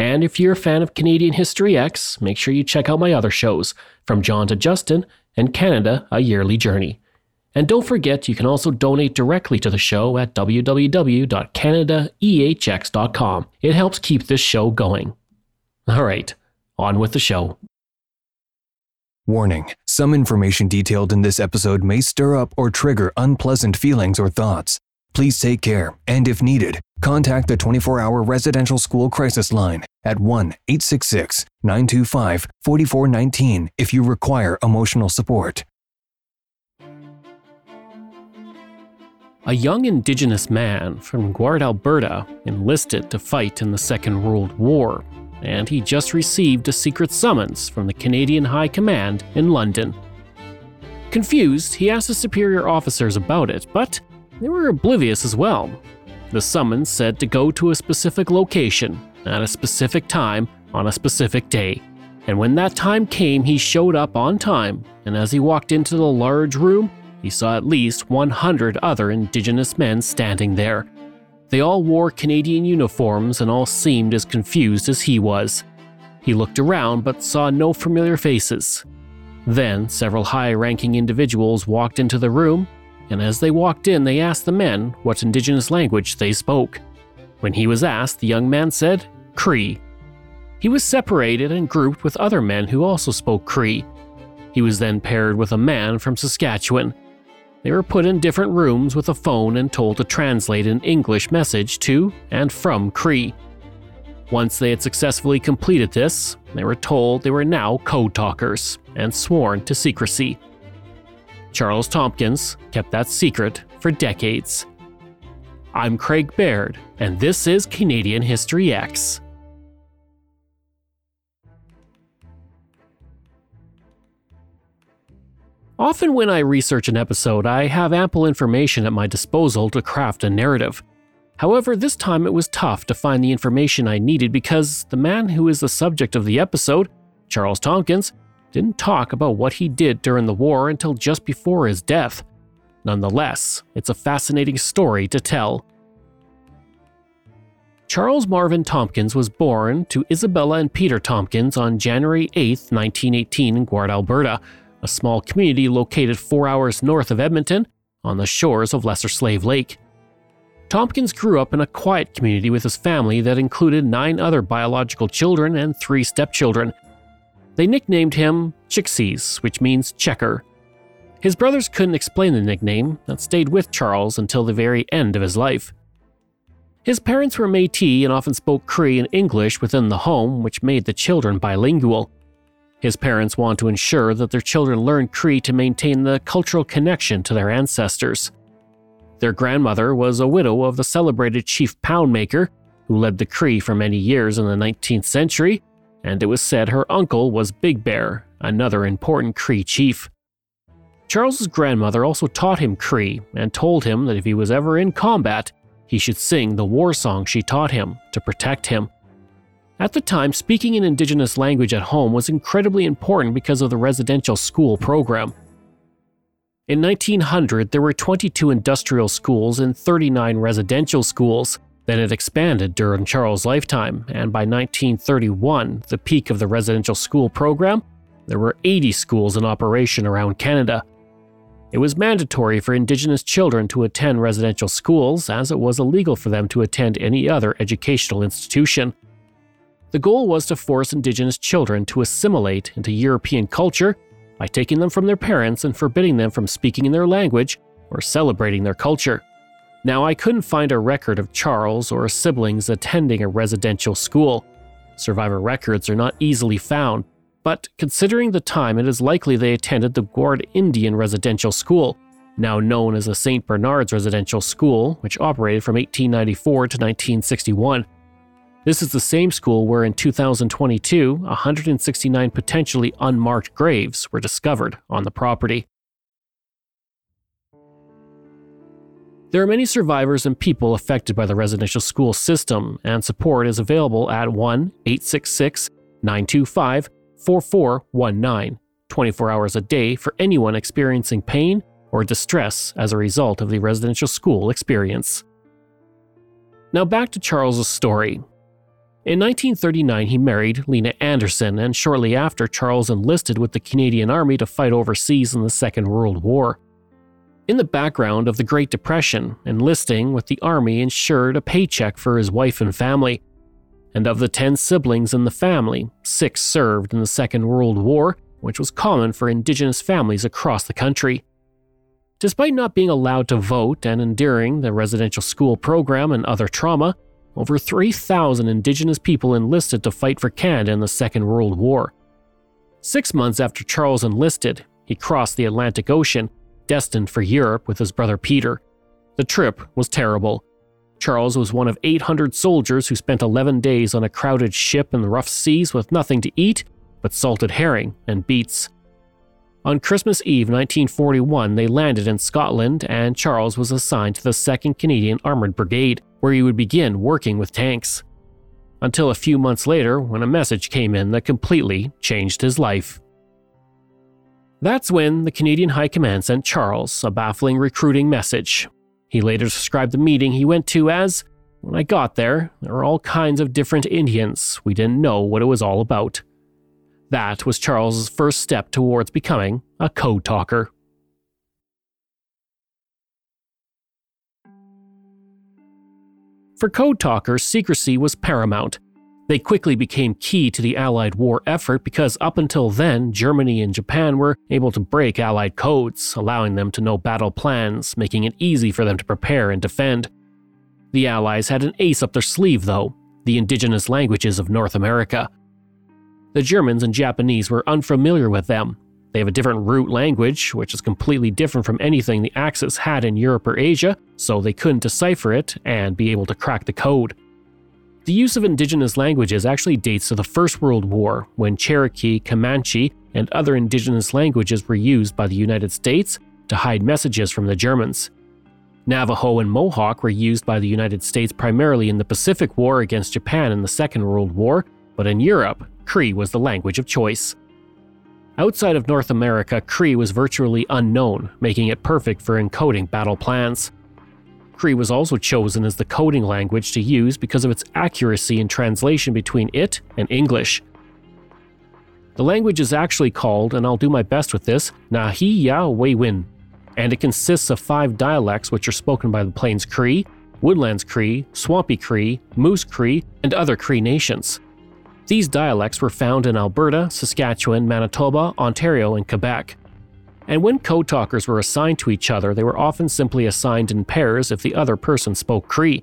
And if you're a fan of Canadian History Ehx, make sure you check out my other shows, From John to Justin and Canada, A Yearly Journey. And don't forget, you can also donate directly to the show at www.canadaehx.com. It helps keep this show going. All right, on with the show. Warning Some information detailed in this episode may stir up or trigger unpleasant feelings or thoughts. Please take care, and if needed, contact the 24 hour residential school crisis line at 1 866 925 4419 if you require emotional support. A young Indigenous man from Grouard, Alberta, enlisted to fight in the Second World War, and he just received a secret summons from the Canadian High Command in London. Confused, he asked his superior officers about it, but they were oblivious as well. The summons said to go to a specific location, at a specific time, on a specific day. And when that time came, he showed up on time, and as he walked into the large room, he saw at least 100 other Indigenous men standing there. They all wore Canadian uniforms and all seemed as confused as he was. He looked around but saw no familiar faces. Then, several high ranking individuals walked into the room and as they walked in, they asked the men what indigenous language they spoke. When he was asked, the young man said, Cree. He was separated and grouped with other men who also spoke Cree. He was then paired with a man from Saskatchewan. They were put in different rooms with a phone and told to translate an English message to and from Cree. Once they had successfully completed this, they were told they were now code talkers and sworn to secrecy. Charles Tomkins kept that secret for decades. I'm Craig Baird, and this is Canadian History Ehx. Often, when I research an episode, I have ample information at my disposal to craft a narrative. However, this time it was tough to find the information I needed because the man who is the subject of the episode, Charles Tomkins, didn't talk about what he did during the war until just before his death. Nonetheless, it's a fascinating story to tell. Charles Marvin Tomkins was born to Isabella and Peter Tomkins on January 8, 1918, in Grouard, Alberta, a small community located four hours north of Edmonton on the shores of Lesser Slave Lake. Tomkins grew up in a quiet community with his family that included nine other biological children and three stepchildren. They nicknamed him Chicksees, which means checker. His brothers couldn't explain the nickname that stayed with Charles until the very end of his life. His parents were Metis and often spoke Cree and English within the home, which made the children bilingual. His parents wanted to ensure that their children learned Cree to maintain the cultural connection to their ancestors. Their grandmother was a widow of the celebrated Chief Poundmaker, who led the Cree for many years in the 19th century and it was said her uncle was Big Bear, another important Cree chief. Charles's grandmother also taught him Cree and told him that if he was ever in combat, he should sing the war song she taught him to protect him. At the time, speaking an indigenous language at home was incredibly important because of the residential school program. In 1900, there were 22 industrial schools and 39 residential schools. Then it expanded during Charles' lifetime, and by 1931, the peak of the residential school program, there were 80 schools in operation around Canada. It was mandatory for Indigenous children to attend residential schools, as it was illegal for them to attend any other educational institution. The goal was to force Indigenous children to assimilate into European culture by taking them from their parents and forbidding them from speaking in their language or celebrating their culture. Now, I couldn't find a record of Charles or his siblings attending a residential school. Survivor records are not easily found, but considering the time, it is likely they attended the Grouard Indian Residential School, now known as the St. Bernard's Residential School, which operated from 1894 to 1961. This is the same school where in 2022, 169 potentially unmarked graves were discovered on the property. There are many survivors and people affected by the residential school system, and support is available at 1 866 925 4419, 24 hours a day for anyone experiencing pain or distress as a result of the residential school experience. Now back to Charles's story. In 1939, he married Lena Anderson, and shortly after, Charles enlisted with the Canadian Army to fight overseas in the Second World War. In the background of the Great Depression, enlisting with the Army ensured a paycheck for his wife and family. And of the 10 siblings in the family, six served in the Second World War, which was common for Indigenous families across the country. Despite not being allowed to vote and enduring the residential school program and other trauma, over 3,000 Indigenous people enlisted to fight for Canada in the Second World War. Six months after Charles enlisted, he crossed the Atlantic Ocean, destined for Europe with his brother Peter. The trip was terrible. Charles was one of 800 soldiers who spent 11 days on a crowded ship in the rough seas with nothing to eat but salted herring and beets. On Christmas Eve 1941, they landed in Scotland, and Charles was assigned to the 2nd Canadian Armoured Brigade, where he would begin working with tanks. Until a few months later, when a message came in that completely changed his life. That's when the Canadian High Command sent Charles a baffling recruiting message. He later described the meeting he went to as When I got there, there were all kinds of different Indians. We didn't know what it was all about. That was Charles's first step towards becoming a code talker. For code talkers, secrecy was paramount. They quickly became key to the Allied war effort because up until then, Germany and Japan were able to break Allied codes, allowing them to know battle plans, making it easy for them to prepare and defend. The Allies had an ace up their sleeve, though the indigenous languages of North America. The Germans and Japanese were unfamiliar with them. They have a different root language, which is completely different from anything the Axis had in Europe or Asia, so they couldn't decipher it and be able to crack the code. The use of indigenous languages actually dates to the First World War, when Cherokee, Comanche, and other indigenous languages were used by the United States to hide messages from the Germans. Navajo and Mohawk were used by the United States primarily in the Pacific War against Japan in the Second World War, but in Europe, Cree was the language of choice. Outside of North America, Cree was virtually unknown, making it perfect for encoding battle plans. Cree was also chosen as the coding language to use because of its accuracy in translation between it and English. The language is actually called, and I'll do my best with this, Nahi Ya Wewin, and it consists of five dialects which are spoken by the Plains Cree, Woodlands Cree, Swampy Cree, Moose Cree, and other Cree nations. These dialects were found in Alberta, Saskatchewan, Manitoba, Ontario, and Quebec. And when code talkers were assigned to each other, they were often simply assigned in pairs if the other person spoke Cree.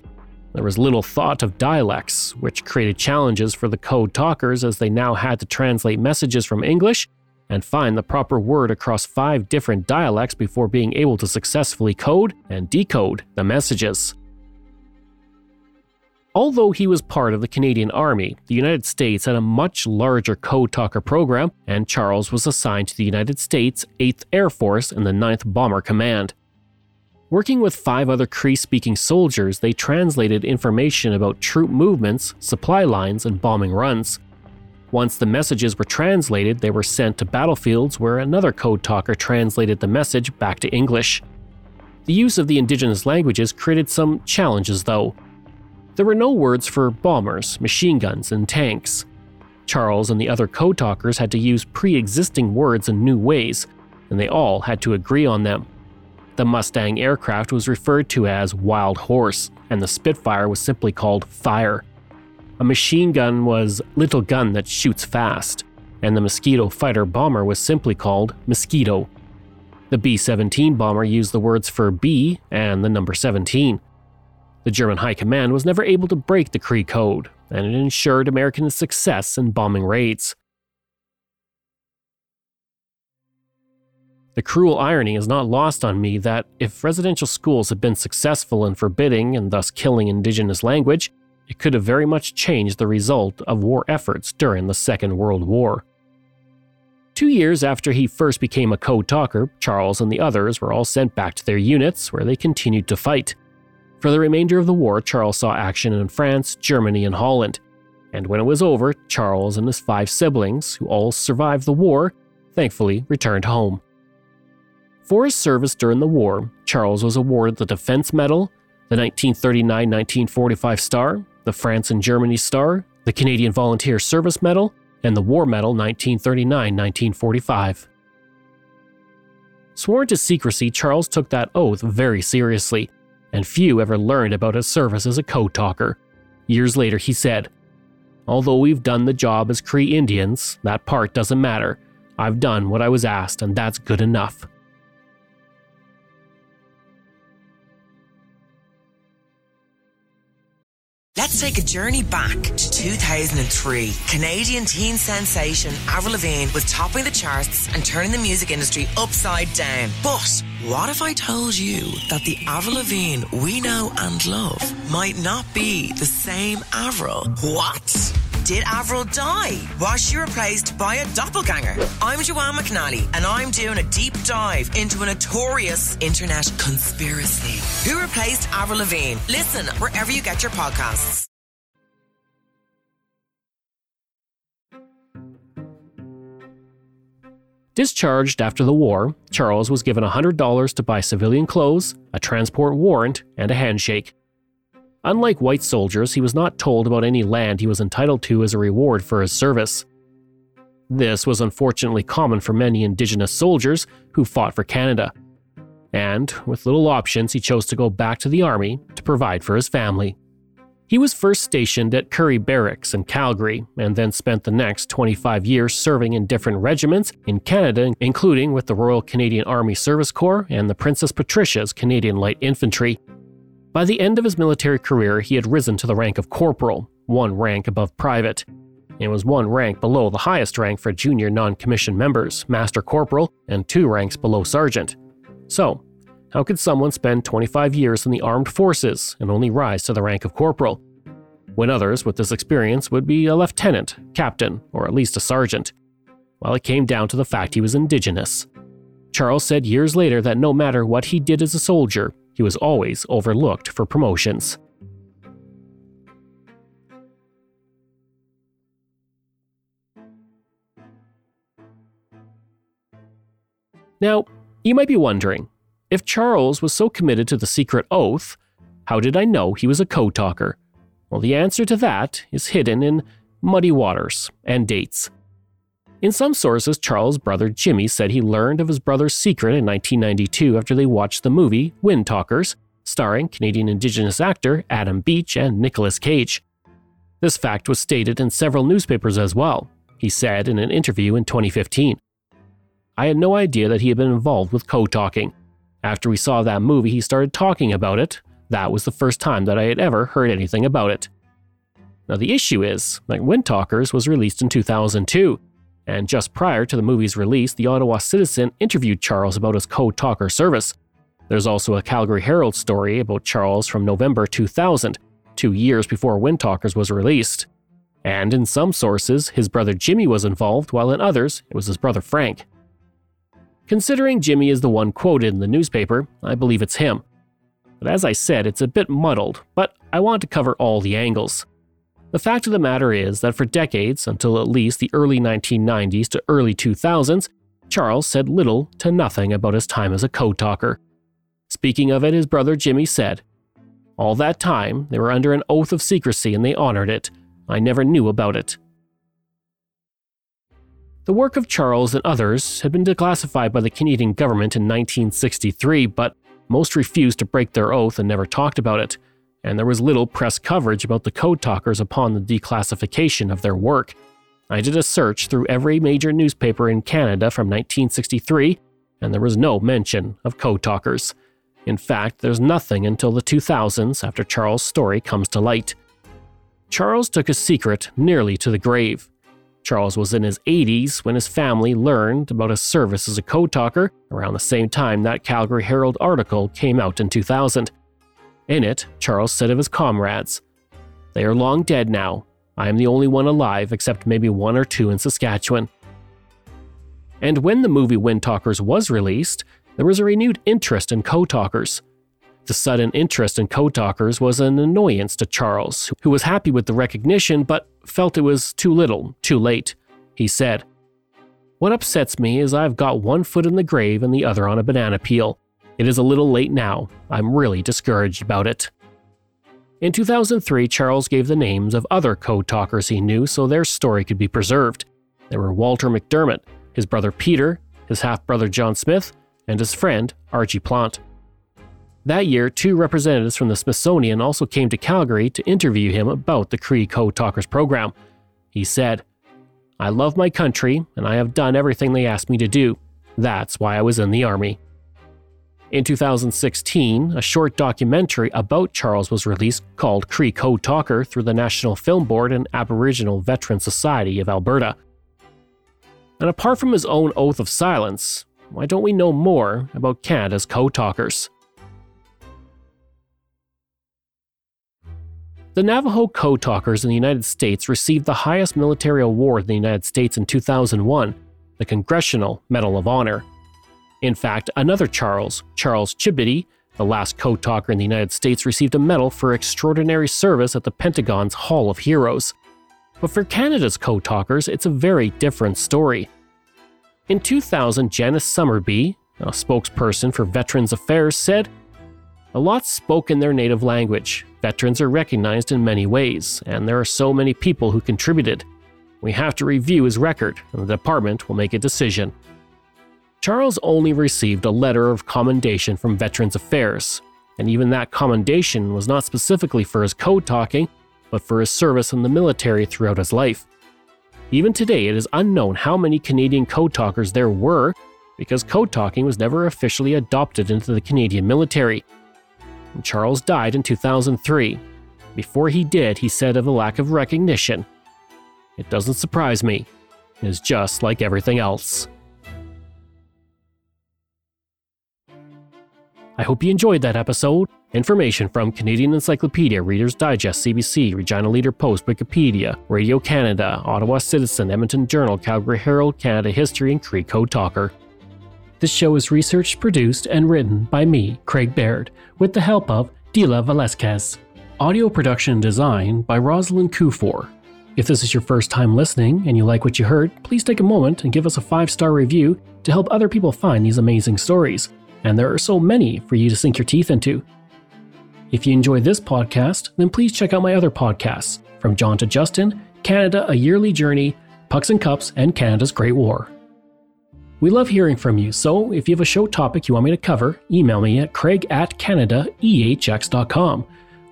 There was little thought of dialects, which created challenges for the code talkers as they now had to translate messages from English and find the proper word across five different dialects before being able to successfully code and decode the messages. Although he was part of the Canadian Army, the United States had a much larger Code Talker program, and Charles was assigned to the United States 8th Air Force and the 9th Bomber Command. Working with five other Cree speaking soldiers, they translated information about troop movements, supply lines, and bombing runs. Once the messages were translated, they were sent to battlefields where another code talker translated the message back to English. The use of the indigenous languages created some challenges, though. There were no words for bombers, machine guns, and tanks. Charles and the other co talkers had to use pre existing words in new ways, and they all had to agree on them. The Mustang aircraft was referred to as Wild Horse, and the Spitfire was simply called Fire. A machine gun was Little Gun That Shoots Fast, and the Mosquito fighter bomber was simply called Mosquito. The B 17 bomber used the words for B and the number 17. The German High Command was never able to break the Cree Code, and it ensured American success in bombing raids. The cruel irony is not lost on me that if residential schools had been successful in forbidding and thus killing indigenous language, it could have very much changed the result of war efforts during the Second World War. Two years after he first became a code talker, Charles and the others were all sent back to their units where they continued to fight. For the remainder of the war, Charles saw action in France, Germany, and Holland. And when it was over, Charles and his five siblings, who all survived the war, thankfully returned home. For his service during the war, Charles was awarded the Defense Medal, the 1939 1945 Star, the France and Germany Star, the Canadian Volunteer Service Medal, and the War Medal 1939 1945. Sworn to secrecy, Charles took that oath very seriously, and few ever learned about his service as a code talker. Years later, he said, Although we've done the job as Cree Indians, that part doesn't matter. I've done what I was asked, and that's good enough. Let's take a journey back to 2003. Canadian teen sensation Avril Lavigne was topping the charts and turning the music industry upside down. But what if I told you that the Avril Lavigne we know and love might not be the same Avril? What? Did Avril die? Was she replaced by a doppelganger? I'm Joanne McNally, and I'm doing a deep dive into a notorious internet conspiracy. Who replaced Avril Lavigne? Listen wherever you get your podcasts. Discharged after the war, Charles was given $100 to buy civilian clothes, a transport warrant, and a handshake. Unlike white soldiers, he was not told about any land he was entitled to as a reward for his service. This was unfortunately common for many Indigenous soldiers who fought for Canada. And, with little options, he chose to go back to the Army to provide for his family. He was first stationed at Currie Barracks in Calgary, and then spent the next 25 years serving in different regiments in Canada, including with the Royal Canadian Army Service Corps and the Princess Patricia's Canadian Light Infantry, by the end of his military career, he had risen to the rank of corporal, one rank above private. It was one rank below the highest rank for junior non commissioned members, master corporal, and two ranks below sergeant. So, how could someone spend 25 years in the armed forces and only rise to the rank of corporal? When others with this experience would be a lieutenant, captain, or at least a sergeant. Well, it came down to the fact he was indigenous. Charles said years later that no matter what he did as a soldier, he was always overlooked for promotions. Now, you might be wondering if Charles was so committed to the secret oath, how did I know he was a code talker? Well, the answer to that is hidden in muddy waters and dates. In some sources, Charles' brother Jimmy said he learned of his brother's secret in 1992 after they watched the movie Windtalkers, starring Canadian Indigenous actor Adam Beach and Nicolas Cage. This fact was stated in several newspapers as well, he said in an interview in 2015. I had no idea that he had been involved with code talking. After we saw that movie, he started talking about it. That was the first time that I had ever heard anything about it. Now, the issue is that Windtalkers was released in 2002, and just prior to the movie's release, the Ottawa Citizen interviewed Charles about his co talker service. There's also a Calgary Herald story about Charles from November 2000, two years before Windtalkers was released. And in some sources, his brother Jimmy was involved, while in others, it was his brother Frank. Considering Jimmy is the one quoted in the newspaper, I believe it's him. But as I said, it's a bit muddled, but I want to cover all the angles. The fact of the matter is that for decades, until at least the early 1990s to early 2000s, Charles said little to nothing about his time as a code talker. Speaking of it, his brother Jimmy said, All that time, they were under an oath of secrecy and they honored it. I never knew about it. The work of Charles and others had been declassified by the Canadian government in 1963, but most refused to break their oath and never talked about it and there was little press coverage about the code talkers upon the declassification of their work. I did a search through every major newspaper in Canada from 1963, and there was no mention of code talkers. In fact, there's nothing until the 2000s after Charles' story comes to light. Charles took his secret nearly to the grave. Charles was in his 80s when his family learned about his service as a code talker around the same time that Calgary Herald article came out in 2000. In it, Charles said of his comrades, They are long dead now. I am the only one alive, except maybe one or two in Saskatchewan. And when the movie Windtalkers was released, there was a renewed interest in code talkers. The sudden interest in code talkers was an annoyance to Charles, who was happy with the recognition but felt it was too little, too late. He said, What upsets me is I've got one foot in the grave and the other on a banana peel. It is a little late now. I'm really discouraged about it. In 2003, Charles gave the names of other code talkers he knew so their story could be preserved. There were Walter McDermott, his brother Peter, his half brother John Smith, and his friend Archie Plant. That year, two representatives from the Smithsonian also came to Calgary to interview him about the Cree Code Talkers program. He said, I love my country, and I have done everything they asked me to do. That's why I was in the Army. In 2016, a short documentary about Charles was released called Cree Code Talker through the National Film Board and Aboriginal Veteran Society of Alberta. And apart from his own oath of silence, why don't we know more about Canada's code talkers? The Navajo Code Talkers in the United States received the highest military award in the United States in 2001, the Congressional Medal of Honor. In fact, another Charles, Charles Chibitty, the last code talker in the United States, received a medal for extraordinary service at the Pentagon's Hall of Heroes. But for Canada's code talkers, it's a very different story. In 2000, Janice Summerbee, a spokesperson for Veterans Affairs, said, A lot spoke in their native language. Veterans are recognized in many ways, and there are so many people who contributed. We have to review his record, and the department will make a decision. Charles only received a letter of commendation from Veterans Affairs, and even that commendation was not specifically for his code talking, but for his service in the military throughout his life. Even today, it is unknown how many Canadian code talkers there were because code talking was never officially adopted into the Canadian military. Charles died in 2003. Before he did, he said of the lack of recognition, It doesn't surprise me. It is just like everything else. I hope you enjoyed that episode. Information from Canadian Encyclopedia, Reader's Digest, CBC, Regina Leader Post, Wikipedia, Radio Canada, Ottawa Citizen, Edmonton Journal, Calgary Herald, Canada History, and Cree Code Talker. This show is researched, produced, and written by me, Craig Baird, with the help of Dila Velasquez. Audio production design by Rosalind Kufor. If this is your first time listening and you like what you heard, please take a moment and give us a five star review to help other people find these amazing stories and there are so many for you to sink your teeth into. If you enjoy this podcast, then please check out my other podcasts From John to Justin, Canada A Yearly Journey, Pucks and Cups, and Canada's Great War. We love hearing from you, so if you have a show topic you want me to cover, email me at craig at canadaehx.com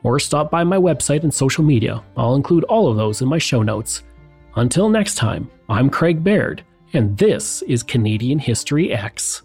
or stop by my website and social media. I'll include all of those in my show notes. Until next time, I'm Craig Baird, and this is Canadian History Ehx.